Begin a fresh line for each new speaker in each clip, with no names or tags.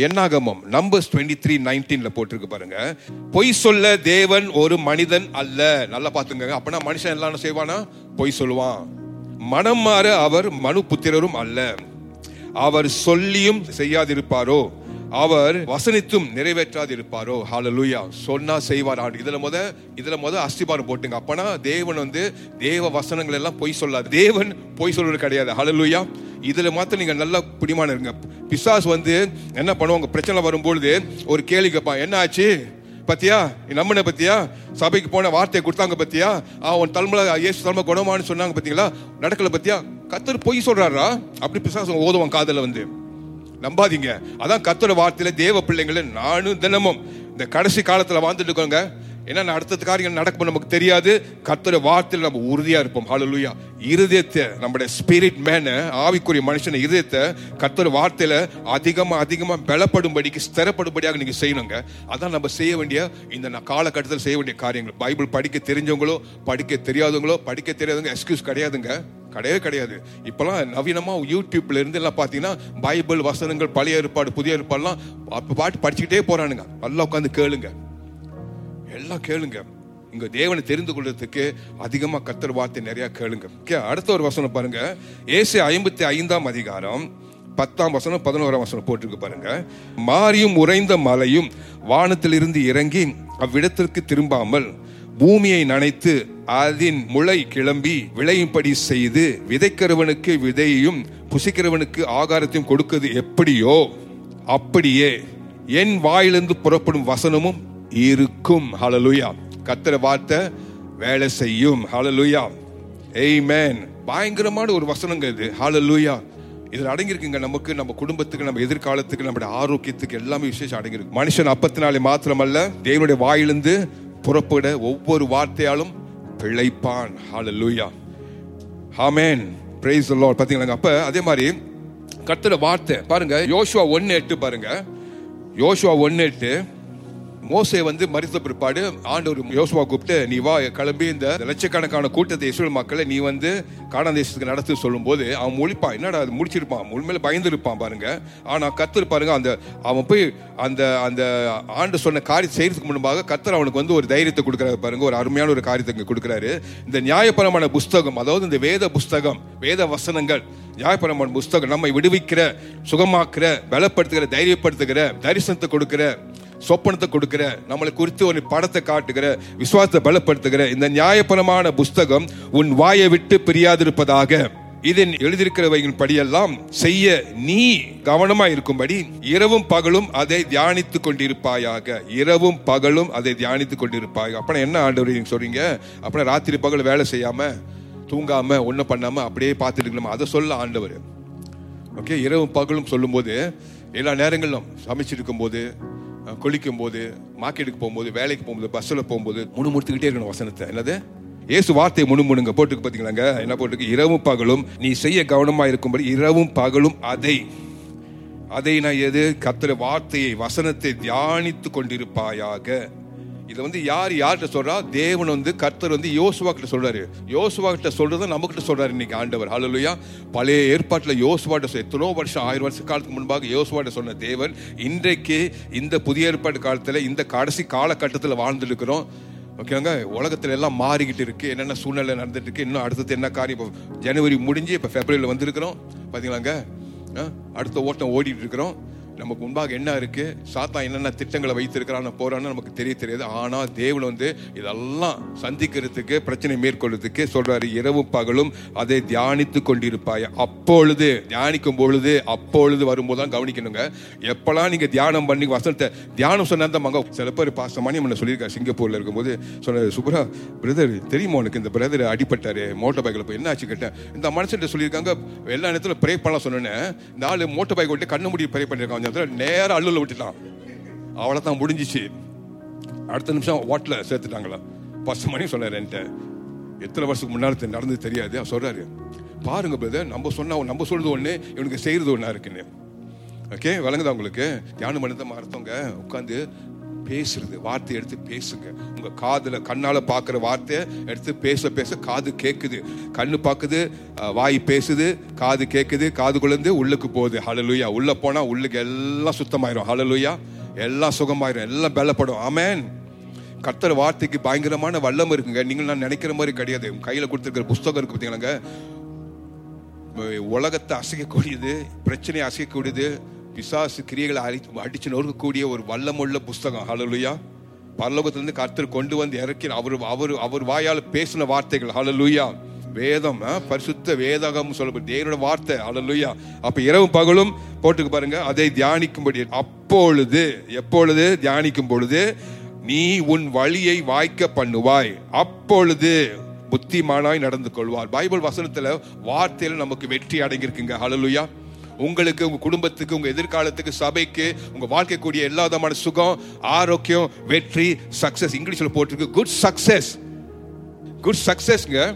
என்னாகமம்? Numbers twenty three நைன்டீன்ல போட்டிருக்கு பாருங்க. பொய் சொல்ல தேவன் ஒரு மனிதன் அல்ல. நல்லா பாத்துங்க அப்பனா மனுஷன் எல்லாம் செய்வானா? பொய் சொல்லுவான். மனம் மாற அவர் மனு புத்திரரும் அல்ல. அவர் சொல்லியும் செய்யாதிருப்பாரோ? அவர் வசனித்தும் நிறைவேற்றாதிருப்பாரோ? ஹalleluya சொன்னா செய்வார் ஆண்டு. இதுல முத இதுல முத அஸ்திபாரம் போட்டுங்க. அப்பனா தேவன் வந்து தேவ வசனங்கள் எல்லாம் பொய் சொல்லாது. தேவன் பொய் சொல்றது கிடையாது. ஹalleluya இதுல மாத்திரம் நீங்க நல்லா பிடிமான இருங்க. பிசாஸ் வந்து என்ன பண்ணுவாங்க? பிரச்சனை வரும்பொழுது ஒரு கேள்வி கேட்பான். என்ன ஆச்சு? பத்தியா? நம்மனை பத்தியா? சபைக்கு போன வார்த்தையை கொடுத்தாங்க பத்தியா? அவன் தலைமுறை இயேசு தலைமை குணமான்னு சொன்னாங்க பத்திங்களா? நடக்கல பத்தியா? கத்தர் பொய் சொல்றாரா? அப்படி பிசாஸ் ஓதுவான் காதல வந்து. நம்பாதீங்க. அதான் கத்தோட வார்த்தையில தேவ பிள்ளைங்கள நானும் தினமும். இந்த கடைசி காலத்துல வாழ்ந்துட்டு இருக்கோங்க. ஏன்னா அடுத்த காரியம் நடக்கும் நமக்கு தெரியாது. கத்துற வார்த்தையில் நம்ம உறுதியா இருப்போம். ஹalleluya இருதயத்தை நம்முடைய ஸ்பிரிட் மேனு ஆவிக்குரிய மனுஷன் இருதயத்தை கத்தோட வார்த்தையில அதிகமா அதிகமா பலப்படும்படிக்கு ஸ்திரப்படும்படியாக நீங்க செய்யணுங்க. அதான் நம்ம செய்ய வேண்டிய இந்த காலகட்டத்தில் செய்ய வேண்டிய காரியங்கள். பைபிள் படிக்க தெரிஞ்சவங்களோ படிக்க தெரியாதவங்களோ படிக்க தெரியாதவங்க எக்ஸ்கியூஸ் கிடையாதுங்க. கிடையவே கிடையாது. இப்போலாம் நவீனமாக யூடியூப்ல இருந்து எல்லாம் பார்த்தீங்கன்னா பைபிள் வசனங்கள் பழைய ஏற்பாடு புதிய ஏற்பாடுலாம் அப்போ பாட்டு படிச்சுக்கிட்டே போறானுங்க. நல்லா உட்காந்து கேளுங்க. எல்லாம் கேளுங்க. இங்க தேவனை தெரிந்து கொள்றதுக்கு அதிகமா கத்தர் வார்த்தை நிறைய கேளுங்க. Okay, அடுத்த ஒரு வசனம் பாருங்க. ஏசு ஐம்பத்தி ஐந்தாம் அதிகாரம் பத்தாம் வசனம் பதினோராம் வசனம் போட்டிருக்கு பாருங்க. மாரியும் உறைந்த மலையும் வானத்திலிருந்து இறங்கி அவ்விடத்திற்கு திரும்பாமல் பூமியை நனைத்து அதன் முளை கிளம்பி விளையும்படி செய்து விதைக்கிறவனுக்கு விதையையும் புசிக்கிறவனுக்கு ஆகாரத்தையும் கொடுக்கிறது எப்படியோ? அப்படியே. என் வாயிலிருந்து புறப்படும் வசனமும் இருக்கும். ஹலலுயா கத்தர வார்த்தை வேலை செய்யும். ஹலலுயா ஏய் மேன் பயங்கரமான ஒரு வசனங்க இது. ஹலலுயா இதில் அடங்கியிருக்குங்க நமக்கு நம்ம குடும்பத்துக்கு நம்ம எதிர்காலத்துக்கு நம்முடைய ஆரோக்கியத்துக்கு எல்லாமே விசேஷம் அடங்கியிருக்கு. மனுஷன் அப்பத்தினாலே மாத்திரமல்ல தேவனுடைய வாயிலிருந்து புறப்பட ஒவ்வொரு வார்த்தையாலும் பிழைப்பான். ஹலலுயா ஹாமேன் பிரைஸ் லார்ட் பார்த்தீங்களா அப்ப அதே மாதிரி கத்துற வார்த்தை பாருங்க யோசுவா ஒன்னு எட்டு பாருங்க. யோசுவா ஒன்னு எட்டு. மோசே வந்து மறித்த பிற்பாடு ஆண்டவர் யோசுவா கூப்பிட்டு நீ வா கிளம்பி இந்த லட்சக்கணக்கான கூட்டத்தை இஸ்ரேல் மக்களை நீ வந்து காணாந்த தேசத்துக்கு நடத்து சொல்லும்போது அவன் முழிப்பான். என்னடா அது? முடிச்சிருப்பான். உண்மையில பயந்து இருப்பான் பாருங்க. ஆனா கத்தர் பாருங்க அந்த அவன் போய் அந்த அந்த ஆண்டு சொன்ன காரியம் செய்யறதுக்கு முன்பாக கத்தர் அவனுக்கு வந்து ஒரு தைரியத்தை கொடுக்குறாரு பாருங்க. ஒரு அருமையான ஒரு காரியத்தை கொடுக்குறாரு. இந்த நியாயபரமான புஸ்தகம் அதாவது இந்த வேத புஸ்தகம் வேத வசனங்கள் நியாயபரமான புஸ்தகம் நம்மை விடுவிக்கிற சுகமாக்குற பலப்படுத்துகிற தைரியப்படுத்துகிற தரிசனத்தை கொடுக்கிற சொப்பனத்தை கொடுக்கிற நம்மளை குறித்து ஒரு படத்தை காட்டுகிற விசுவாசத்தை பலப்படுத்துகிற இந்த நியாயபரமான புஸ்தகம் உன் வாயை விட்டு பிரியாதிருப்பதாக இதில் எழுதியிருக்கிறவையின் படியெல்லாம் செய்ய நீ கவனமா இருக்கும்படி இரவும் பகலும் அதை தியானித்துக் கொண்டிருப்பாயாக. இரவும் பகலும் அதை தியானித்துக் கொண்டிருப்பாயாக. அப்ப என்ன ஆண்டவர் நீங்க சொல்றீங்க? அப்ப ராத்திரி பகல் வேலை செய்யாம தூங்காம ஒன்றும் பண்ணாம அப்படியே பார்த்துட்டு இருக்கலாமா? அதை சொல்ல ஆண்டவர். ஓகே இரவும் பகலும் சொல்லும்போது எல்லா நேரங்களிலும் சமைச்சிருக்கும் போது குளிக்கும் போது மார்க்கெட்டுக்கு போகும்போது வேலைக்கு போகும்போது பஸ்ஸில் போகும்போது முணுமுணுத்துக்கிட்டே இருக்கணும் வசனத்தை. என்னது? இயேசு வார்த்தையை முணுமுணுங்க போட்டுக்கு பார்த்தீங்களாங்க என்ன போட்டுக்கு? இரவும் பகலும். நீ செய்ய கவனமாக இருக்கும்படி இரவும் பகலும் அதை. அதை நான் எது? கத்திர வார்த்தையை வசனத்தை தியானித்து கொண்டிருப்பாயாக. இதை வந்து யார் யார்கிட்ட சொல்றா? தேவன் வந்து கர்த்தர் வந்து யோசுவா கிட்ட சொல்றாரு. யோசுவா கிட்ட சொல்றதை நம்ம கிட்ட சொல்றாரு இன்னைக்கு ஆண்டவர். ஹalleluya பழைய ஏற்பாட்டில் யோசுவாட்ட எத்தனோ வருஷம் ஆயிரம் வருஷ காலத்துக்கு முன்பாக யோசுவாட்ட சொன்ன தேவன் இன்றைக்கு இந்த புதிய ஏற்பாட்டு காலத்தில் இந்த கடைசி காலகட்டத்தில் வாழ்ந்துருக்கிறோம். ஓகேங்க உலகத்துல எல்லாம் மாறிக்கிட்டு இருக்கு. என்னென்ன சூழ்நிலை நடந்துட்டு இருக்கு இன்னும் அடுத்தது என்ன காரியம்? இப்போ ஜனவரி முடிஞ்சு இப்போ பிப்ரவரியில் வந்திருக்கிறோம். பார்த்தீங்களாங்க அடுத்த ஓட்டம் ஓடிட்டு இருக்கிறோம். நமக்கு முன்பாக என்ன இருக்கு? சாத்தா என்னென்ன திட்டங்களை வைத்திருக்கிறான்னு போறான்னு நமக்கு தெரிய தெரியாது. ஆனா தேவன் வந்து இதெல்லாம் சந்திக்கிறதுக்கு பிரச்சனை மேற்கொள்றதுக்கு சொல்றாரு இரவும் பகலும் அதை தியானித்து கொண்டிருப்பாய்? அப்பொழுது தியானிக்கும் பொழுது அப்பொழுது வரும்போது தான் கவனிக்கணுங்க. எப்பெல்லாம் நீங்க தியானம் பண்ணி வசனத்தை தியானம் சொன்னா தான் மங்க சில பேர் பாச மணி முன்ன சொல்லியிருக்காரு சிங்கப்பூர்ல இருக்கும்போது சொன்னாரு சுப்ரா பிரதர் தெரியுமா உனக்கு இந்த பிரதர் அடிபட்டாரு மோட்டர் பைக்கில் போய் என்ன ஆச்சு கேட்டேன். இந்த மனுஷன் சொல்லியிருக்காங்க எல்லா நேரத்தில் ப்ரே பண்ணலாம் சொன்னேன். இந்த ஆளு மோட்டர் பைக் விட்டு கண்ணு மூடி ப்ரே பண்ணியிருக்காங்க கொஞ்சம் நேரத்துல நேரா அள்ளுல விட்டுட்டான். தான் முடிஞ்சிச்சு. அடுத்த நிமிஷம் வாட்டில் சேர்த்துட்டாங்களா. பத்து மணி சொன்னார் என்கிட்ட. எத்தனை வருஷத்துக்கு முன்னாடி நடந்தது தெரியாது. அவர் சொல்றாரு பாருங்க பிரதர் நம்ம சொன்னா நம்ம சொல்றது ஒண்ணு இவனுக்கு செய்யறது ஒண்ணா இருக்குன்னு. ஓகே விளங்குதா உங்களுக்கு? தியானம் பண்ணதை அர்த்தங்க உட்காந்து பேசுறது வார்த்தை எடுத்து பேசுங்க. உங்க காதுல கண்ணால பாக்குற வார்த்தையை எடுத்து பேச பேச காது கேக்குது. கண்ணு பாக்குது வாய் பேசுது காது கேக்குது காது குழந்து உள்ளுக்கு போகுது. ஹலலுயா உள்ள போனா உள்ளுக்கு எல்லாம் சுத்தமாயிரும். ஹலலுயா எல்லாம் சுகமாயிரும். எல்லாம் பலப்படும். ஆமேன் கத்தர் வார்த்தைக்கு பயங்கரமான வல்லம் இருக்குங்க. நீங்கள் நான் நினைக்கிற மாதிரி கிடையாது. கையில் கையில கொடுத்துருக்கிற புஸ்தகம் இருக்கு பார்த்தீங்களாங்க உலகத்தை அசைக்கக்கூடியது பிரச்சனையை அசைக்கக்கூடியது பிசாசு கிரியைகளை அடி அடிச்சு நொறுக்கக்கூடிய ஒரு வல்லமுள்ள புஸ்தகம். ஹலலுயா பரலோகத்திலிருந்து கர்த்தர் கொண்டு வந்து இறக்கி அவர் அவர் அவர் வாயால் பேசின வார்த்தைகள். ஹலலுயா வேதம் பரிசுத்த வேதகம் சொல்லப்படும். தேவனோட வார்த்தை. அழலுயா அப்ப இரவு பகலும் போட்டுக்கு பாருங்க. அதை தியானிக்கும்படி. அப்பொழுது எப்பொழுது? தியானிக்கும் பொழுது நீ உன் வழியை வாய்க்க பண்ணுவாய். அப்பொழுது புத்திமானாய் நடந்து கொள்வார். பைபிள் வசனத்துல வார்த்தையில நமக்கு வெற்றி அடங்கியிருக்குங்க ஹலலுயா உங்களுக்கு உங்க குடும்பத்துக்கு உங்க எதிர்காலத்துக்கு சபைக்கு உங்க வாழ்க்கை கூடிய எல்லா விதமான சுகம் ஆரோக்கியம் வெற்றி சக்சஸ் இங்கிலீஷ்ல போட்டிருக்கு குட் சக்சஸ் குட் சக்சஸ்ங்க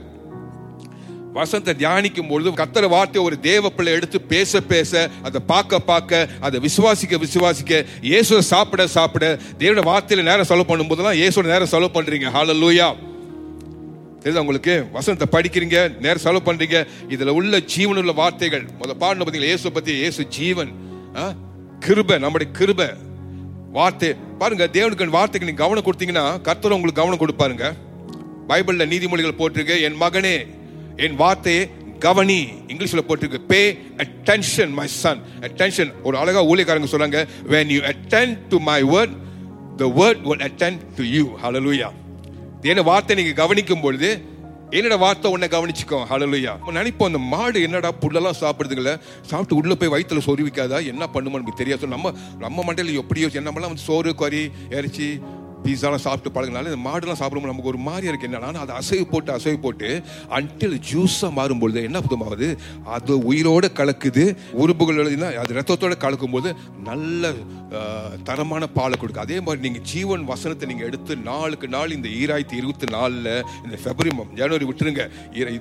வசந்த தியானிக்கும் பொழுது கத்தர வார்த்தை ஒரு தேவ பிள்ளை எடுத்து பேச பேச அதை பார்க்க பார்க்க அதை விசுவாசிக்க விசுவாசிக்க இயேசுவை சாப்பிட சாப்பிட தேவோட வார்த்தையில நேரம் செலவு பண்ணும்போதெல்லாம் இயேசுவோட நேரம் செலவு பண்றீங்க. ஹalleluya தெரியுதா உங்களுக்கு? வசனத்தை படிக்கிறீங்க நேரம் செலவு பண்றீங்க. இதுல உள்ள ஜீவனுள்ள வார்த்தைகள். முத பாடின பார்த்தீங்களா இயேசு பத்தி இயேசு ஜீவன். ஆ? நம்முடைய கிருப. வார்த்தை. பாருங்க தேவனுக்கு வார்த்தைக்கு நீங்க கவனம் கொடுத்தீங்கன்னா கர்த்தர் உங்களுக்கு கவனம் கொடுப்பாருங்க. பைபிள்ல நீதிமொழிகள் போட்டிருக்கு என் மகனே என் வார்த்தையை கவனி. இங்கிலீஷ்ல போட்டிருக்கு pay attention my son attention ஒரு அழகா ஊழியக்காரங்க சொல்றாங்க when you attend to my word the word will attend to you. Hallelujah. என்ன வார்த்தை நீங்க கவனிக்கும் பொழுது என்னோட வார்த்தை உன்னை கவனிச்சுக்கோ ஹலலுயா நினைப்போம் அந்த மாடு என்னடா புல்லெல்லாம் சாப்பிடுதுங்கள? சாப்பிட்டு உள்ளே போய் வயிற்றுல சொருவிக்காதா? என்ன பண்ணுமோ நமக்கு தெரியாது. நம்ம நம்ம மண்டையில் எப்படியோ நம்மளாம் வந்து சோறு கறி இறைச்சி பீஸாலாம் சாப்பிட்டு பழகினால இந்த மாடுலாம் சாப்பிடும்போது நமக்கு ஒரு மாதிரியாக இருக்குது என்னன்னா அது அசைவு போட்டு அசைவு போட்டு அன்டில் ஜூஸாக மாறும்பொழுது என்ன புத்தமாகுது அது உயிரோடு கலக்குது. உறுப்புகள் எழுதினா அது ரத்தத்தோடு கலக்கும்போது நல்ல தரமான பாலை கொடுக்கும். அதே மாதிரி நீங்கள் ஜீவன் வசனத்தை நீங்கள் எடுத்து நாளுக்கு நாள் இந்த ஈராயிரத்தி இருபத்தி நாலில் இந்த பிப்ரவரி ஜனவரி விட்டுருங்க.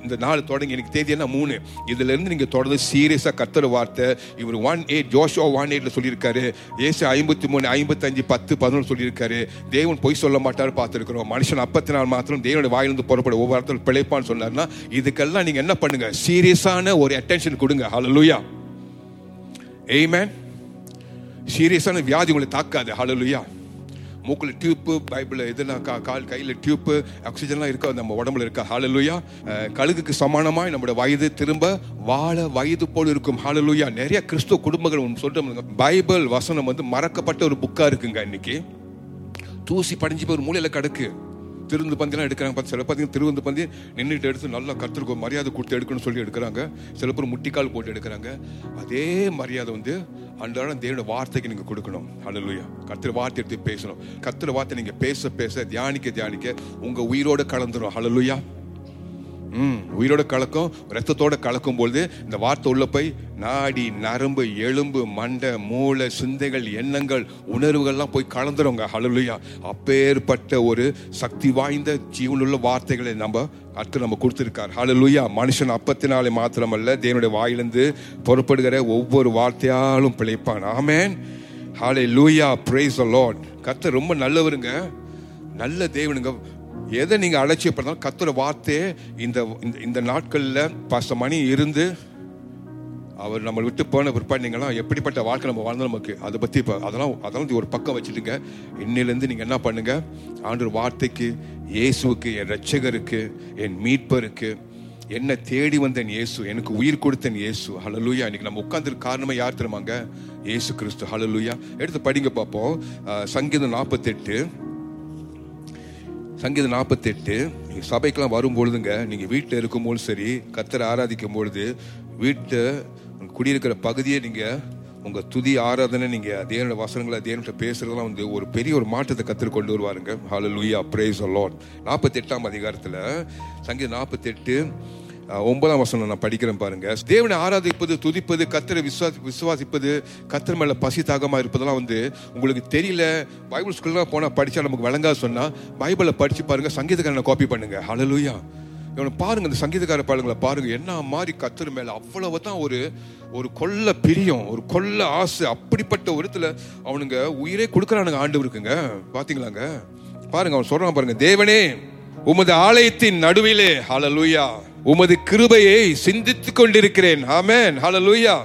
இந்த நாள் தொடங்கி எனக்கு தேதி என்ன? மூணு. இதுலேருந்து நீங்கள் தொடர்ந்து சீரியஸாக கத்துற வார்த்தை இவர் ஒன் எயிட் ஜோஷோ ஒன் எயிட்டில் சொல்லியிருக்காரு. ஏசு ஐம்பத்தி மூணு ஐம்பத்தஞ்சு பத்து பதினொன்று சொல்லியிருக்காரு. தேவன் பொய் சொல்ல மாட்டார் பார்த்துருக்கிறோம். மனுஷன் அப்பத்தி நாள் மாத்திரம் தேவனுடைய வாயிலிருந்து புறப்பட ஒவ்வொரு இடத்துல பிழைப்பான்னு சொன்னார்னா இதுக்கெல்லாம் நீங்க என்ன பண்ணுங்க? சீரியஸான ஒரு அட்டென்ஷன் கொடுங்க. ஹலலுயா ஆமென் சீரியஸான வியாதி உங்களை தாக்காது. ஹலலுயா மூக்கில் டியூப்பு பைபிள் இதெல்லாம் கா கால் கையில் டியூப்பு ஆக்சிஜன்லாம் இருக்கா? நம்ம உடம்புல இருக்கா? ஹாலலுயா கழுகுக்கு சமானமாய் நம்மளோட வயது திரும்ப வாழ வயது போல் இருக்கும். ஹாலலுயா நிறைய கிறிஸ்துவ குடும்பங்கள் ஒன்று பைபிள் வசனம் வந்து மறக்கப்பட்ட ஒரு புக்காக இருக்குங்க இன்னைக்கு. தூசி படிஞ்சு போய் ஒரு மூலையில கிடக்கு. திருந்து பந்திலாம் எடுக்கிறாங்க பார்த்து சில பார்த்தீங்கன்னா திருவந்து பந்தி நின்றுட்டு எடுத்து நல்லா கத்திருக்கோ மரியாதை கொடுத்து எடுக்கணும்னு சொல்லி எடுக்கிறாங்க. சில பேர் முட்டிக்கால் போட்டு எடுக்கிறாங்க. அதே மரியாதை வந்து அன்றாடம் தேவனோட வார்த்தைக்கு நீங்கள் கொடுக்கணும். அழலுயா கத்திர வார்த்தை எடுத்து பேசணும். கத்திர வார்த்தை நீங்கள் பேச பேச தியானிக்க தியானிக்க உங்கள் உயிரோட கலந்துடும் அழலுயா ம். உயிரோட கலக்கும் ரத்தத்தோட கலக்கும் பொழுது இந்த வார்த்தை உள்ள போய் நாடி நரம்பு எலும்பு மண்டை மூளை சிந்தைகள் எண்ணங்கள் உணர்வுகள்லாம் போய் கலந்துருங்க. ஹலலுயா அப்பேற்பட்ட ஒரு சக்தி வாய்ந்த ஜீவனுள்ள வார்த்தைகளை நம்ம கர்த்தர் நம்ம கொடுத்துருக்கார். ஹலலுயா மனுஷன் அப்பத்தினாலே மாத்திரமல்ல தேவனுடைய வாயிலிருந்து புறப்படுகிற ஒவ்வொரு வார்த்தையாலும் பிழைப்பான். ஆமேன். ஹalleluya. லூயா the lord. கர்த்தர் ரொம்ப நல்லவருங்க. நல்ல தேவனுங்க. எதை நீங்க அலட்சியப்படுத்தாலும் கத்துற வார்த்தையே இந்த இந்த- இந்த நாட்கள்ல பச மணி இருந்து அவர் நம்மளை விட்டு போன பிற்பாடு நீங்களாம் எப்படிப்பட்ட வாழ்க்கை நம்ம வாழ்ந்தோம் நமக்கு? அதை பத்தி இப்போ அதெல்லாம் அதெல்லாம் ஒரு பக்கம் வச்சுட்டுங்க. இன்னிலேருந்து நீங்க என்ன பண்ணுங்க? ஆண்டு வார்த்தைக்கு இயேசுவுக்கு என் ரட்சகருக்கு என் மீட்பருக்கு என்ன தேடி வந்தேன் இயேசு எனக்கு உயிர் கொடுத்தேன் இயேசு. ஹalleluya இன்னைக்கு நம்ம உட்காந்துரு காரணமாக யார் தருமாங்க இயேசு கிறிஸ்து. ஹalleluya எடுத்து படிங்க பார்ப்போம். சங்கீதம் நாற்பத்தெட்டு சங்கீதம் நாற்பத்தெட்டு நீங்கள் சபைக்கெல்லாம் வரும்பொழுதுங்க நீங்கள் வீட்டில் இருக்கும்போது சரி கத்தரை ஆராதிக்கும் பொழுது வீட்டை குடியிருக்கிற பகுதியை நீங்கள் உங்கள் துதி ஆராதனை நீங்கள் தேவனோட வசனங்களை தேவன்கிட்ட பேசுறதெல்லாம் வந்து ஒரு பெரிய ஒரு மாற்றத்தை கத்தர் கொண்டு வருவாருங்க. Hallelujah praise lord. நாற்பத்தெட்டாம் அதிகாரத்தில் சங்கீதம் நாற்பத்தெட்டு ஒன்பதாம் வசனம் நான் படிக்கிறேன் பாருங்க. தேவனை ஆராதிப்பது துதிப்பது கத்தரை விசுவாசி விசுவாசிப்பது கத்தர் மேல பசி தாகமா இருப்பதெல்லாம் வந்து உங்களுக்கு தெரியல. பைபிள் ஸ்கூல்லாம் போனா படிச்சா நமக்கு விளங்காது சொன்னா பைபிளை படிச்சு பாருங்க சங்கீதக்காரனை காப்பி பண்ணுங்க. அழலுயா இவனை பாருங்க இந்த சங்கீதக்கார பாடல்களை பாருங்க. என்ன மாதிரி கத்தர் மேல அவ்வளவு தான் ஒரு ஒரு கொல்ல பிரியம் ஒரு கொல்ல ஆசை அப்படிப்பட்ட ஒருத்துல அவனுங்க உயிரே கொடுக்கறானுங்க ஆண்டவருக்குங்க. பாத்தீங்களாங்க? பாருங்க அவன் சொல்றான் பாருங்க தேவனே உமது ஆலயத்தின் நடுவிலே ஹalleluya உமது கிருபையை சிந்தித்துக் கொண்டிருக்கிறேன். ஆமேன். ஹalleluya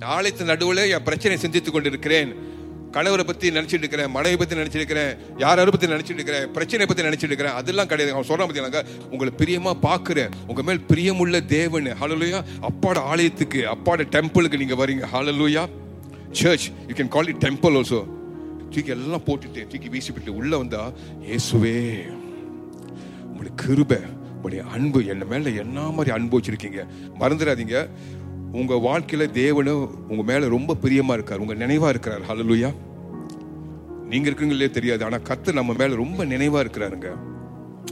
ஆலயத்தின் நடுவில் என் பிரச்சனை சிந்தித்துக் கொண்டிருக்கிறேன். கணவரை பத்தி நினைச்சிட்டு இருக்கிறேன் மனைவி பத்தி நினைச்சிட்டு இருக்கிறேன் யாரை பத்தி நினைச்சிட்டு இருக்கிறேன் பிரச்சனை பத்தி நினைச்சிட்டு இருக்கிறேன் அதெல்லாம் கிடையாது. அவன் சொல்றான் பாத்தீங்களா உங்களை பிரியமா பாக்குறேன் உங்க மேல் பிரியமுள்ள தேவன். ஹalleluya அப்பாட ஆலயத்துக்கு அப்பாட டெம்பிளுக்கு நீங்க வரீங்க. ஹalleluya church you can call it temple also தூக்கி எல்லாம் போட்டுட்டு தூக்கி வீசிவிட்டு உள்ள வந்தா இயேசுவே உங்களுக்கு கிருபை உங்களுடைய அன்பு என்ன மேல என்ன மாதிரி அன்பு வச்சிருக்கீங்க? மறந்துடாதீங்க. உங்க வாழ்க்கையில தேவனு உங்க மேல ரொம்ப பிரியமா இருக்கார். உங்க நினைவா இருக்கிறார். ஹலலுயா நீங்க இருக்கீங்களே தெரியாது. ஆனா கத்து நம்ம மேல ரொம்ப நினைவா இருக்கிறாருங்க.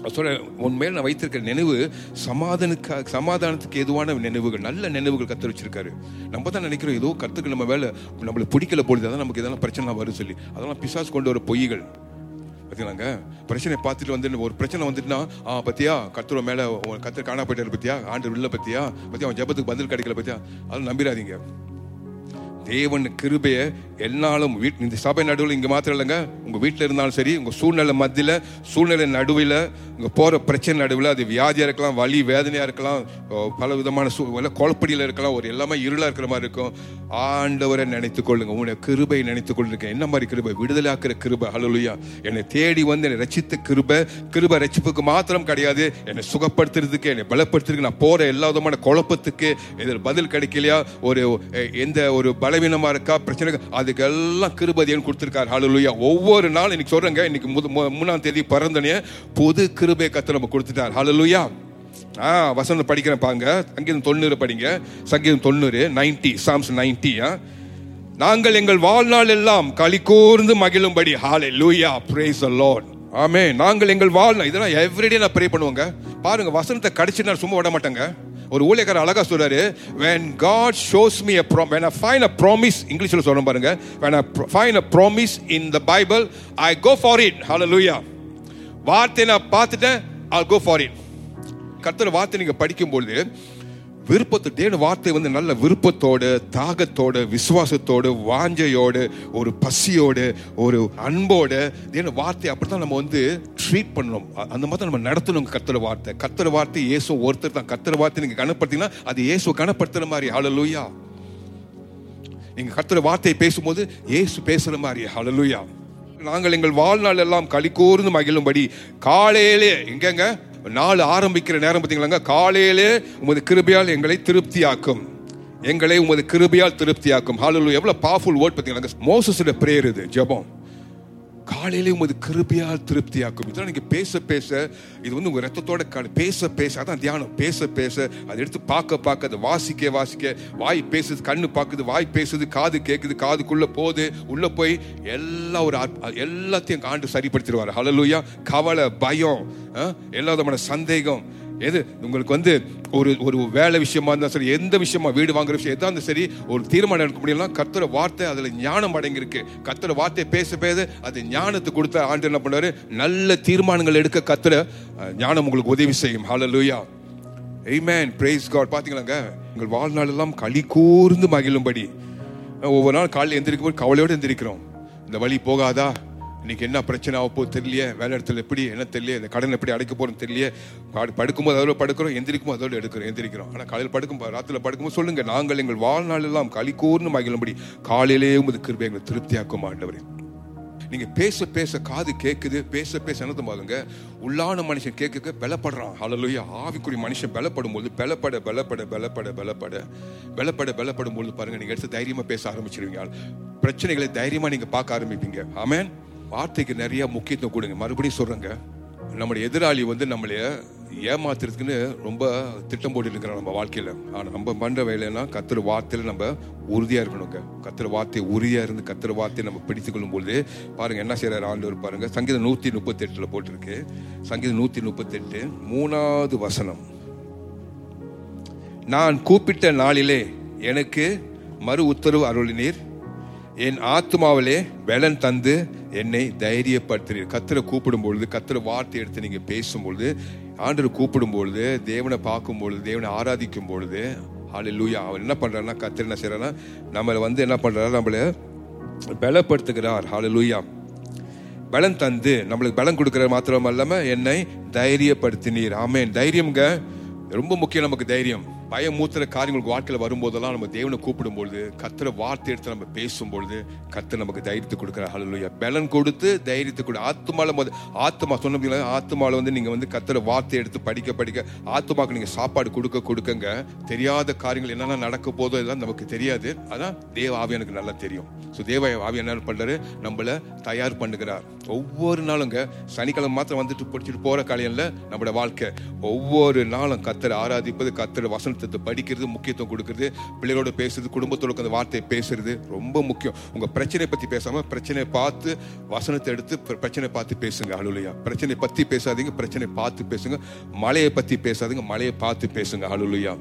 சொல்ல உன் மேல் நான் வைத்திருக்கிற நினைவு சமாதானுக்கு சமாதானத்துக்கு எதுவான நினைவுகள் நல்ல நினைவுகள் கத்து வச்சிருக்காரு. நம்ம தான் நினைக்கிறோம் ஏதோ கத்துக்கு நம்ம வேலை நம்மளை பிடிக்கல பொழுது அதான் நமக்கு இதெல்லாம் பிரச்சனை வரும் சொல்லி. அதெல்லாம் பிசாஸ் கொண்டு வர பொய்கள். பார்த்தீங்களாங்க பிரச்சனை பார்த்துட்டு வந்து ஒரு பிரச்சனை வந்துட்டுனா ஆ பத்தியா கத்துற மேல உன் கத்தர் காணா போயிட்டாரு பத்தியா? ஆண்டு உள்ள பத்தியா? பத்தியா அவன் ஜெபத்துக்கு பதில் கிடைக்கல பத்தியா? அதெல்லாம் நம்பிடாதீங்க. தேவன் கிருபைய எல்லாலும் வீட் இந்த சபை நடுவில் இங்கே மாத்திரம் இல்லைங்க. உங்கள் வீட்டில் இருந்தாலும் சரி உங்கள் சூழ்நிலை மத்தியில் சூழ்நிலை நடுவில் இங்கே போகிற பிரச்சனை நடுவில் அது வியாதியாக இருக்கலாம் வலி வேதனையாக இருக்கலாம் பல விதமான சூழ்நிலை குழப்படியில் இருக்கலாம் ஒரு எல்லாமே இருளாக இருக்கிற மாதிரி இருக்கும். ஆண்டவரை நினைத்து கொள்ளுங்க. உங்களுடைய கிருபை நினைத்து கொள்ளுங்க. என்ன மாதிரி கிருபை? விடுதலாக்குற கிருபை. அலுவலியா என்னை தேடி வந்து என்னை ரசித்த கிருபை கிருபை ரட்சிப்புக்கு மாத்திரம் கிடையாது. என்னை சுகப்படுத்துறதுக்கு என்னை பலப்படுத்துறதுக்கு நான் போகிற எல்லா விதமான குழப்பத்துக்கு இதில் பதில் கிடைக்கலையா? ஒரு எந்த ஒரு பல பலவீனமாக இருக்கா? பிரச்சனை இருக்கா, அதுக்கெல்லாம் கிருபதியன் கொடுத்திருக்காரு. ஹalleluya ஒவ்வொரு நாள் இன்னைக்கு சொல்கிறேங்க இன்னைக்கு முத- மு- மூணாம் தேதி பிறந்தனே புது கிருபை கத்து நம்ம கொடுத்துட்டார். ஹalleluya ஆ வசனம் படிக்கிறேன் பாங்க சங்கீதம் தொண்ணூறு படிங்க. சங்கீதம் தொண்ணூறு நைன்டி சாம்ஸ் நைன்டி நாங்கள் எங்கள் வாழ்நாள் எல்லாம் களி கூர்ந்து மகிழும்படி. ஹாலே லூயா பிரேஸ் லார்ட் ஆமே நாங்கள் எங்கள் வாழ்நாள் இதெல்லாம் எவ்ரிடே நான் ப்ரே பண்ணுவோங்க. பாருங்க வசனத்தை கடிச்சு நான் சும்மா விட மாட்டேங்க. ஒரு ஊழியக்காரர் அழகா சொல்றாரு when god shows me a prom when i find a promise இங்கிலீஷ்ல சொல்றேன் பாருங்க when i pro- find a promise in the bible i go for it hallelujah வார்த்தையை நான் பார்த்துட்டேன் i'll go for it கர்த்தர் வார்த்தை நீங்க படிக்கும்பொழுது விருப்பத்தை தேவ வார்த்தை வந்து நல்ல விருப்பத்தோடு தாகத்தோடு விசுவாசத்தோடு வாஞ்சையோடு ஒரு பசியோடு ஒரு அன்போடு தேவ வார்த்தை. அப்படி தான் நம்ம வந்து ட்ரீட் பண்ணணும் அந்த மாதிரி தான் நம்ம நடத்தணும் கர்த்தர் வார்த்தை. கத்தர வார்த்தை இயேசு ஒருத்தர் தான். கத்தர வார்த்தை நீங்கள் கனப்படுத்தீங்கன்னா அது இயேசு கனப்படுத்துகிற மாதிரி. ஹalleluya நீங்க கத்துற வார்த்தையை பேசும்போது இயேசு பேசுற மாதிரி. ஹalleluya நாங்கள் எங்கள் வாழ்நாள் எல்லாம் களி கூர்ந்து மகிழும்படி காலையிலே எங்கெங்க? நாள் ஆரம்பிக்கிற நேரம் பார்த்தீங்களாங்க? காலையிலே உமது கிருபையால் எங்களை திருப்தியாக்கும். எங்களை உமது கிருபையால் திருப்தியாக்கும். ஹalleluya எவ்வளவு பவர்ஃபுல் வேர்ட் பார்த்தீங்களாங்க? மோசஸோட பிரேயர் இது. ஜெபம். காலையிலே உமது கிருபையால் திருப்தியாக்கும். இதெல்லாம் நீங்க பேச பேச இது வந்து உங்க ரத்தத்தோட கல- பேச பேச அதான் தியானம். பேச பேச அதை எடுத்து பார்க்க பார்க்க அதை வாசிக்க வாசிக்க வாய் பேசுது கண்ணு பார்க்குது வாய் பேசுது காது கேட்குது காதுக்குள்ள போகுது உள்ள போய் எல்லா ஒரு எல்லாத்தையும் ஆண்டு சரிப்படுத்திடுவார். ஹலலூயா கவலை பயம் எல்லா விதமான சந்தேகம் எது? உங்களுக்கு வந்து ஒரு ஒரு வேலை விஷயமா இருந்தால் சரி எந்த விஷயமா வீடு வாங்குற விஷயம் எதா இருந்தாலும் சரி ஒரு தீர்மானம் எடுக்க முடியலாம் கத்துற வார்த்தை அதுல ஞானம் அடங்கியிருக்கு. கத்துற வார்த்தையை பேச பேச அது ஞானத்தை கொடுத்த ஆண்டு என்ன பண்ணுவாரு? நல்ல தீர்மானங்கள் எடுக்க கத்துற ஞானம் உங்களுக்கு உதவி செய்யும். ஹalleluya எய்மேன் praise காட் பாத்தீங்களாங்க? உங்கள் வாழ்நாளெல்லாம் களி கூர்ந்து மகிழும்படி. ஒவ்வொரு நாள் காலையில் எந்திரிக்கும் போது கவலையோடு எந்திரிக்கிறோம். இந்த வழி போகாதா? இன்னைக்கு என்ன பிரச்சனை ஆக போகுது தெரியலையே? வேலை இடத்துல எப்படி? என்ன தெரியல இந்த கடன் எப்படி அடைக்க போறோம் தெரியலையே? படு- படுக்கும்போது அதோட படுக்கிறோம் எந்திரிக்கும் அதோட எடுக்கிறோம் எந்திரிக்கிறோம். ஆனால் காலையில் படுக்கும் ராத்திரில படுக்கும்போது சொல்லுங்க நாங்கள் எங்கள் வாழ்நாள் எல்லாம் களி மகிழும்படி காலையிலேயே உமது கிருபை எங்களை திருப்தியாக்கும் ஆண்டவரே. நீங்க பேச பேச காது கேட்குது பேச பேச என்னது பாருங்க உள்ளான மனுஷன் கேட்க பலப்படுறான். ஹalleluya ஆவிக்குரிய மனுஷன் பலப்படும் போது பலப்பட பலப்பட பலப்பட பலப்பட பலப்பட பலப்படும் போது பாருங்க நீங்க எடுத்து தைரியமா பேச ஆரம்பிச்சிருவீங்க. பிரச்சனைகளை தைரியமா நீங்க பார்க்க ஆரம்பிப்பீங்க. ஆமேன் வார்த்தைக்கு நிறைய முக்கியத்துவம் கொடுங்க. மறுபடியும் சொல்றேங்க. நம்முடைய எதிராளி வந்து நம்மளைய ஏமாத்துறதுக்குன்னு ரொம்ப திட்டம் போட்டு இருக்கிறோம் நம்ம வாழ்க்கையில. ஆனா நம்ம பண்ற வேலைன்னா கத்துற வார்த்தையில நம்ம உறுதியா இருக்கணுங்க. கத்துற வார்த்தை உறுதியா இருந்து கத்துற வார்த்தையை நம்ம பிடித்துக் கொள்ளும் பொழுது பாருங்க என்ன செய்கிறார் ஆண்டவர் பாருங்க. சங்கீதம் நூத்தி முப்பத்தி எட்டுல போட்டிருக்கு. சங்கீதம் நூத்தி முப்பத்தி எட்டு மூணாவது வசனம். நான் கூப்பிட்ட நாளிலே எனக்கு மறு உத்தரவு அருளினீர். என் ஆத்மாவிலே பலன் தந்து என்னை தைரியப்படுத்துறீர். கத்திர கூப்பிடும் பொழுது கத்தரை வார்த்தை எடுத்து நீங்க பேசும் பொழுது ஆண்டவர் கூப்பிடும் பொழுது தேவனை பார்க்கும் பொழுது தேவனை ஆராதிக்கும் பொழுது ஹalleluya அவர் என்ன பண்றாருன்னா கத்தர் என்ன செய்யறாருன்னா நம்மளை வந்து என்ன பண்றாரு? நம்மள பலப்படுத்துகிறார். லூயா பலம் தந்து நம்மளுக்கு பலம் கொடுக்குற மாத்திரம் இல்லாம என்னை தைரியப்படுத்தினீர். ஆமேன். தைரியம்ங்க ரொம்ப முக்கியம் நமக்கு தைரியம். பயம் காரியங்கள் காரியங்களுக்கு வாழ்க்கையில் வரும்போதெல்லாம் நம்ம தேவனை கூப்பிடும் பொழுது கத்துற வார்த்தை எடுத்து நம்ம பேசும்பொழுது கத்து நமக்கு தைரியத்தை கொடுக்குற ஹலலுயா பலன் கொடுத்து தைரியத்தை கொடு. ஆத்மால போது ஆத்மா சொன்ன ஆத்மால வந்து நீங்கள் வந்து கத்துற வார்த்தை எடுத்து படிக்க படிக்க ஆத்மாவுக்கு நீங்கள் சாப்பாடு கொடுக்க கொடுக்கங்க. தெரியாத காரியங்கள் என்னென்ன நடக்க போதோ இதெல்லாம் நமக்கு தெரியாது. அதான் தேவ ஆவியனுக்கு எனக்கு நல்லா தெரியும். ஸோ தேவ ஆவி என்ன பண்ணுறாரு நம்மள தயார் பண்ணுகிறார். ஒவ்வொரு நாளுங்க சனிக்கிழமை மாத்திரம் வந்துட்டு படிச்சுட்டு போகிற காலையில் நம்மளோட வாழ்க்கை. ஒவ்வொரு நாளும் கத்தரை ஆராதிப்பது கத்தரை வசனத்தை படிக்கிறது முக்கியத்துவம் கொடுக்குறது பிள்ளைகளோட பேசுறது குடும்பத்தோட அந்த வார்த்தையை பேசுறது ரொம்ப முக்கியம். உங்கள் பிரச்சனை பற்றி பேசாமல் பிரச்சனையை பார்த்து வசனத்தை எடுத்து பிரச்சனை பார்த்து பேசுங்க. அழுலையா பிரச்சனை பற்றி பேசாதீங்க பிரச்சனை பார்த்து பேசுங்க. மழையை பற்றி பேசாதீங்க மழையை பார்த்து பேசுங்க. அழுலையா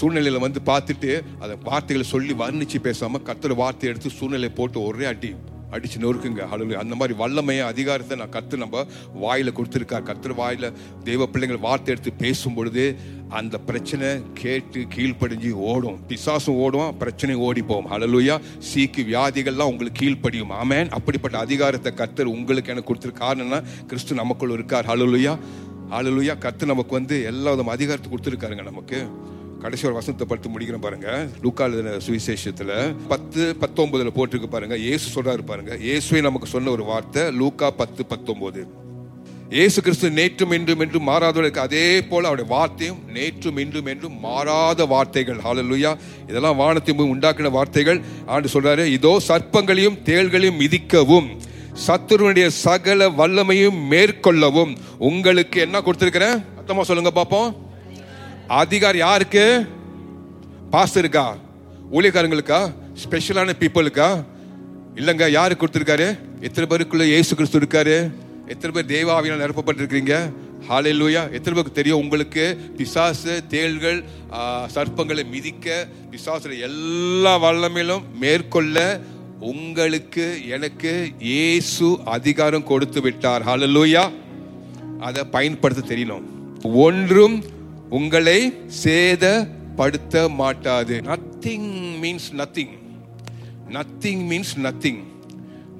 சூழ்நிலையில வந்து பார்த்துட்டு அதை வார்த்தைகளை சொல்லி வர்ணிச்சு பேசாமல் கத்துற வார்த்தையை எடுத்து சூழ்நிலையை போட்டு ஒரே அடி. அடிச்சு நொறுக்குங்க. அழுகு அந்த மாதிரி வல்லமைய அதிகாரத்தை நான் கத்து நம்ம வாயில கொடுத்துருக்கார். கத்துற வாயில தெய்வ பிள்ளைங்கள் வார்த்தை எடுத்து பேசும் பொழுது அந்த பிரச்சனை கேட்டு கீழ்ப்படிஞ்சு ஓடும். பிசாசும் ஓடும் பிரச்சனை ஓடி போகும். அழலுயா சீக்கு வியாதிகள்லாம் உங்களுக்கு கீழ்ப்படியும். ஆமேன் அப்படிப்பட்ட அதிகாரத்தை கத்தர் உங்களுக்கு எனக்கு கொடுத்துருக்க காரணம்னா கிறிஸ்து நமக்குள் இருக்கார். அழலுயா அழலுயா கத்து நமக்கு வந்து எல்லா விதம் அதிகாரத்தை கொடுத்துருக்காருங்க நமக்கு. கடைசி ஒரு வசனத்தை படுத்து முடிக்கிறேன் பாருங்க. லூக்கா எழுதின சுவிசேஷத்துல பத்து பத்தொன்பதுல போட்டிருக்கு பாருங்க. இயேசு சொல்றாரு பாருங்க. இயேசுவே நமக்கு சொன்ன ஒரு வார்த்தை லூக்கா பத்து பத்தொன்பது. இயேசு கிறிஸ்து நேற்றும் இன்றும் என்றும் மாறாதவர்களுக்கு அதே போல அவருடைய வார்த்தையும் நேற்றும் இன்றும் என்றும் மாறாத வார்த்தைகள். ஹாலலுயா இதெல்லாம் வானத்தின் உண்டாக்கின வார்த்தைகள். ஆண்டு சொல்றாரு இதோ சர்ப்பங்களையும் தேள்களையும் மிதிக்கவும் சத்துருவனுடைய சகல வல்லமையும் மேற்கொள்ளவும். உங்களுக்கு என்ன கொடுத்திருக்கிறேன்? அத்தமா சொல்லுங்க பாப்போம். அதிகாரி யாருக்கு? பாஸ்டருக்கா? ஊழியக்காரங்களுக்கா? ஸ்பெஷலான பீப்புளுக்கா இல்லைங்க யாரு கொடுத்துருக்காரு? எத்தனை பேருக்குள்ள இயேசு கிறிஸ்து இருக்காரு? எத்தனை பேர் தேவாவியால் நிரப்பப்பட்டிருக்கிறீங்க? லூயா எத்தனை பேருக்கு தெரியும் உங்களுக்கு? பிசாசு தேள்கள் சர்ப்பங்களை மிதிக்க பிசாசுல எல்லா வல்லமையிலும் மேற்கொள்ள உங்களுக்கு எனக்கு இயேசு அதிகாரம் கொடுத்து விட்டார். ஹalleluya அதை பயன்படுத்த தெரியணும். ஒன்றும் உங்களை சேதப்படுத்த மாட்டாது nothing means nothing nothing means nothing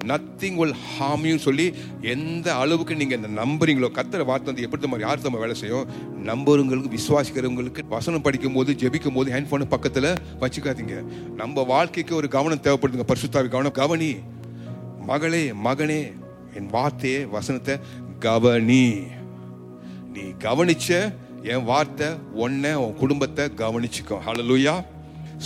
nothing will ஹாமியும் சொல்லி எந்த அளவுக்கு நீங்க இந்த நம்புறீங்களோ கத்தர வார்த்தை வந்து எப்படி நம்ம யார் நம்ம வேலை செய்யும்? நம்புறவங்களுக்கு விசுவாசிக்கிறவங்களுக்கு வசனம் படிக்கும் போது ஜெபிக்கும் போது ஹேண்ட் போன பக்கத்துல வச்சுக்காதீங்க. நம்ம வாழ்க்கைக்கு ஒரு கவனம் தேவைப்படுதுங்க பரிசுத்தாவி கவனம். கவனி. மகளே மகனே என் வார்த்தையே வசனத்தை கவனி. நீ கவனிச்ச என் வார்த்தை ஒன்ன உன் குடும்பத்தை கவனிச்சுக்கோ ஹலலூயா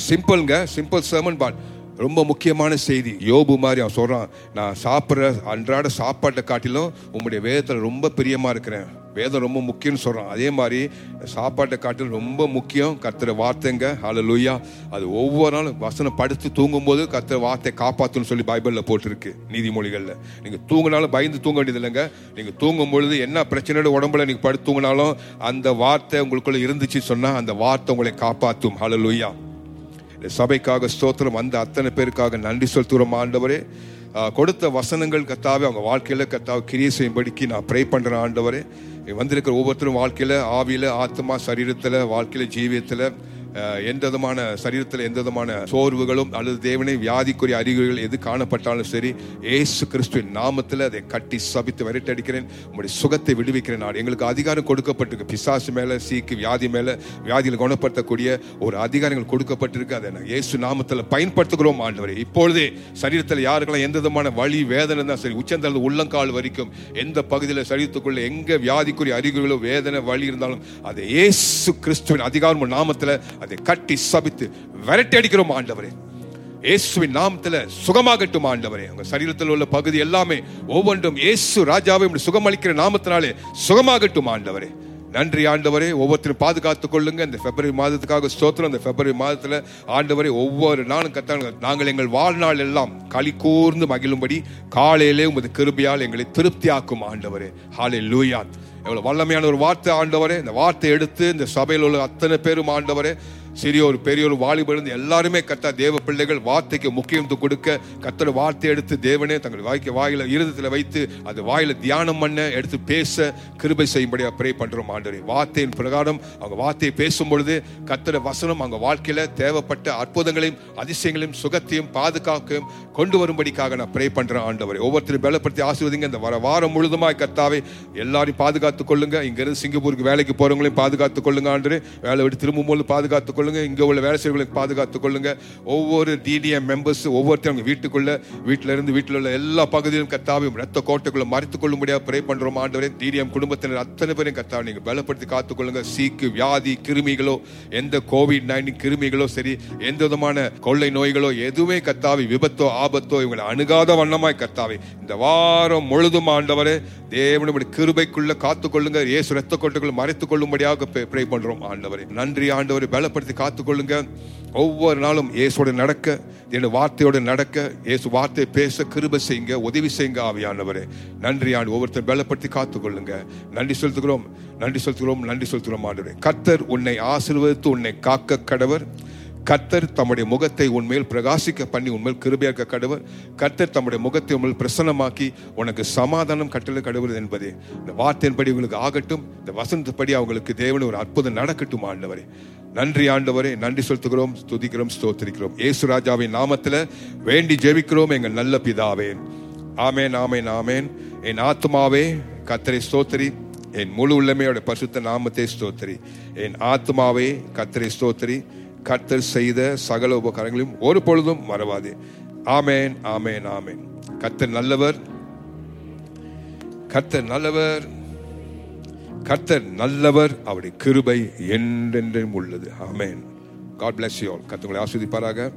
சிம்பிள்ங்க சிம்பிள் சர்மன் பாட் ரொம்ப முக்கியமான செய்தி. யோபு மாதிரி அவன் சொல்கிறான் நான் சாப்பிட்ற அன்றாட சாப்பாட்டை காட்டிலும் உங்களுடைய வேதத்தில் ரொம்ப பிரியமாக இருக்கிறேன். வேதம் ரொம்ப முக்கியம்னு சொல்கிறான் அதே மாதிரி சாப்பாட்டை காட்டிலும் ரொம்ப முக்கியம். கத்துற வார்த்தைங்க. ஹalleluya அது ஒவ்வொரு நாளும் வசனம் படுத்து தூங்கும்போது கத்துற வார்த்தை காப்பாற்றுன்னு சொல்லி பைபிளில் போட்டிருக்கு நீதிமொழிகளில். நீங்கள் தூங்கினாலும் பயந்து தூங்க வேண்டியது இல்லைங்க. தூங்கும்பொழுது தூங்கும் பொழுது என்ன பிரச்சனையோட உடம்புல நீங்கள் படுத்து தூங்கினாலும் அந்த வார்த்தை உங்களுக்குள்ளே இருந்துச்சு சொன்னால் அந்த வார்த்தை உங்களை காப்பாற்றும் அல லூயா இந்த சபைக்காக ஸ்தோத்திரம். வந்த அத்தனை பேருக்காக நன்றி செலுத்துகிறோம் ஆண்டவரே. கொடுத்த வசனங்கள் கத்தாவே அவங்க வாழ்க்கையில் கத்தாவை கிரியை செய்யும்படிக்கு நான் ப்ரே பண்ணுறேன் ஆண்டவரே. வந்திருக்கிற ஒவ்வொருத்தரும் வாழ்க்கையில் ஆவியில் ஆத்மா சரீரத்தில் வாழ்க்கையில் ஜீவியத்தில் எந்த விதமான சரீரத்தில் எந்த விதமான சோர்வுகளும் அல்லது தேவனை வியாதிக்குரிய அறிகுறிகள் எது காணப்பட்டாலும் சரி ஏசு கிறிஸ்துவின் நாமத்தில் அதை கட்டி சபித்து விரட்டடிக்கிறேன். உங்களுடைய சுகத்தை விடுவிக்கிறேன் நான். எங்களுக்கு அதிகாரம் கொடுக்கப்பட்டிருக்கு. பிசாசு மேலே சீக்கு வியாதி மேலே வியாதியில் குணப்படுத்தக்கூடிய ஒரு அதிகாரங்கள் கொடுக்கப்பட்டிருக்கு. அதை நான் ஏசு நாமத்தில் பயன்படுத்துகிறோம் ஆண்டவரை. இப்பொழுதே சரீரத்தில் யாருக்கெல்லாம் எந்த விதமான வலி வேதனை தான் சரி உச்சந்தளவு உள்ளங்கால் வரைக்கும் எந்த பகுதியில் சரீரத்துக்குள்ள எங்கே வியாதிக்குரிய அறிகுறிகளோ வேதனை வலி இருந்தாலும் அதை ஏசு கிறிஸ்துவின் அதிகாரம் நாமத்தில் அதை கட்டி சபித்து விரட்டி அடிக்கிறோம் ஆண்டவரே. இயேசுவின் நாமத்தில் சுகமாகட்டும் ஆண்டவரே. உங்கள் சரீரத்தில் உள்ள பகுதி எல்லாமே ஒவ்வொன்றும் இயேசு ராஜாவை சுகமளிக்கிற நாமத்தினாலே சுகமாகட்டும் ஆண்டவரே. நன்றி ஆண்டவரே. ஒவ்வொருத்தரும் பாதுகாத்துக் கொள்ளுங்க. இந்த பிப்ரவரி மாதத்துக்காக ஸ்தோத்திரம். இந்த பிப்ரவரி மாதத்தில் ஆண்டவரே ஒவ்வொரு நாளும் கத்தாங்க நாங்கள் எங்கள் வாழ்நாள் எல்லாம் களி கூர்ந்து மகிழும்படி காலையிலே உமது கிருபையால் எங்களை திருப்தியாக்கும் ஆண்டவரே. ஹாலே லூயா எவ்வளோ வல்லமையான ஒரு வார்த்தை ஆண்டவரே. இந்த வார்த்தை எடுத்து இந்த சபையில் உள்ள அத்தனை பேரும் ஆண்டவரே சிறியோர் பெரியோர் வாலிபர் எல்லாருமே கத்தா தேவ பிள்ளைகள் வார்த்தைக்கு முக்கியத்துவம் கொடுக்க கத்தோட வார்த்தை எடுத்து தேவனே தங்கள் வாய்க்கு வாயில இருதயத்தில் வைத்து அது வாயில தியானம் பண்ண எடுத்து பேச கிருபை செய்யும்படியா ப்ரே பண்றோம் ஆண்டவரே. வார்த்தையின் பிரகாரம் அவங்க வார்த்தையை பேசும் பொழுது கத்தோட வசனம் அவங்க வாழ்க்கையில தேவைப்பட்ட அற்புதங்களையும் அதிசயங்களையும் சுகத்தையும் பாதுகாக்கையும் கொண்டு வரும்படிக்காக நான் ப்ரே பண்றேன் ஆண்டவரை. ஒவ்வொருத்தரும் பலப்படுத்தி ஆசீர்வதிங்க. இந்த வர வாரம் முழுதுமாய் கத்தாவே எல்லாரையும் பாதுகாத்துக் கொள்ளுங்க. இங்கிருந்து சிங்கப்பூருக்கு வேலைக்கு போறவங்களையும் பாதுகாத்துக் கொள்ளுங்க ஆண்டு வேலை விட்டு திரும்பும் போது பாதுகாத்துக் கொள்ளுங்க. இங்க உள்ள வேலை செய்வர்களுக்கு பாதுகாத்துக் கொள்ளுங்க. ஒவ்வொரு டிடிஎம் மெம்பர்ஸ் ஒவ்வொருத்தரும் வீட்டுக்குள்ள வீட்டுல இருந்து வீட்டுல உள்ள எல்லா பகுதியிலும் கத்தாவையும் ரத்த கோட்டைக்குள்ள மறைத்துக் கொள்ளும்படியா ப்ரே பண்றோம். ஆண்டவரே டிடிஎம் குடும்பத்தினர் அத்தனை பேரையும் கத்தாவை நீங்க பலப்படுத்தி காத்துக்கொள்ளுங்க சீக்கு வியாதி கிருமிகளோ எந்த கோவிட் நைன்டீன் கிருமிகளோ சரி எந்த விதமான கொள்ளை நோய்களோ எதுவுமே கத்தாவி விபத்தோ ஆபத்தோ இவங்களை அணுகாத வண்ணமாய் கத்தாவே. இந்த வாரம் முழுதும் ஆண்டவரே தேவனுடைய கிருபைக்குள்ள காத்துக் ஏசு ரத்த கோட்டைக்குள்ள மறைத்துக் கொள்ளும்படியாக ப்ரே பண்றோம். ஆண்டவரே நன்றி. ஆண்டவரை பலப்படுத்தி காத்துக்கொள்ளுங்க. ஒவ்வொரு நாளும் இயேசோட நடக்க என்னுடைய வார்த்தையோட நடக்க இயேசு வார்த்தையை பேச கிருபை செய்யுங்க உதவி செய்யுங்க ஆவியானவரே. நன்றி ஆண்டு ஒவ்வொருத்தர் பலப்படுத்தி காத்துக்கொள்ளுங்க. நன்றி செலுத்துகிறோம் நன்றி செலுத்துகிறோம் நன்றி செலுத்துகிறோம் ஆண்டு கர்த்தர் உன்னை ஆசீர்வதித்து உன்னை காக்க கடவர் கர்த்தர் தம்முடைய முகத்தை உன்மேல் பிரகாசிக்க பண்ணி உன்மேல் கிருபையாக்க கடவர் கர்த்தர் தம்முடைய முகத்தை உண்மையில் பிரசன்னமாக்கி உனக்கு சமாதானம் கட்டளை கடவுள் என்பதே. இந்த வார்த்தையின்படி உங்களுக்கு ஆகட்டும். இந்த வசந்தபடி அவங்களுக்கு தேவன் ஒரு அற்புதம் நடக்கட்டும் ஆண்டவரே. நன்றி ஆண்டவரே. நன்றி செலுத்துகிறோம் துதிக்கிறோம் ஸ்தோத்திரிக்கிறோம். ஏசு ராஜாவின் நாமத்தில் வேண்டி ஜெபிக்கிறோம் எங்கள் நல்ல பிதாவேன் ஆமேன் ஆமேன் ஆமேன். என் ஆத்மாவே கத்தரை ஸ்தோத்திரி. என் முழு உள்ளமையோட பரிசுத்த நாமத்தை ஸ்தோத்திரி. என் ஆத்மாவே கத்தரை ஸ்தோத்திரி. கர்த்தர் செய்த சகல உபகாரங்களையும் ஒரு பொழுதும் மறவாதே. ஆமேன் ஆமேன் ஆமேன். கர்த்தர் நல்லவர். கர்த்தர் நல்லவர். கர்த்தர் நல்லவர். அவருடைய கிருபை என்றென்றும் உள்ளது. ஆமேன். காட் பிளஸ் யூ ஆல் கர்த்தங்களை ஆஸ்வதிப்பாராக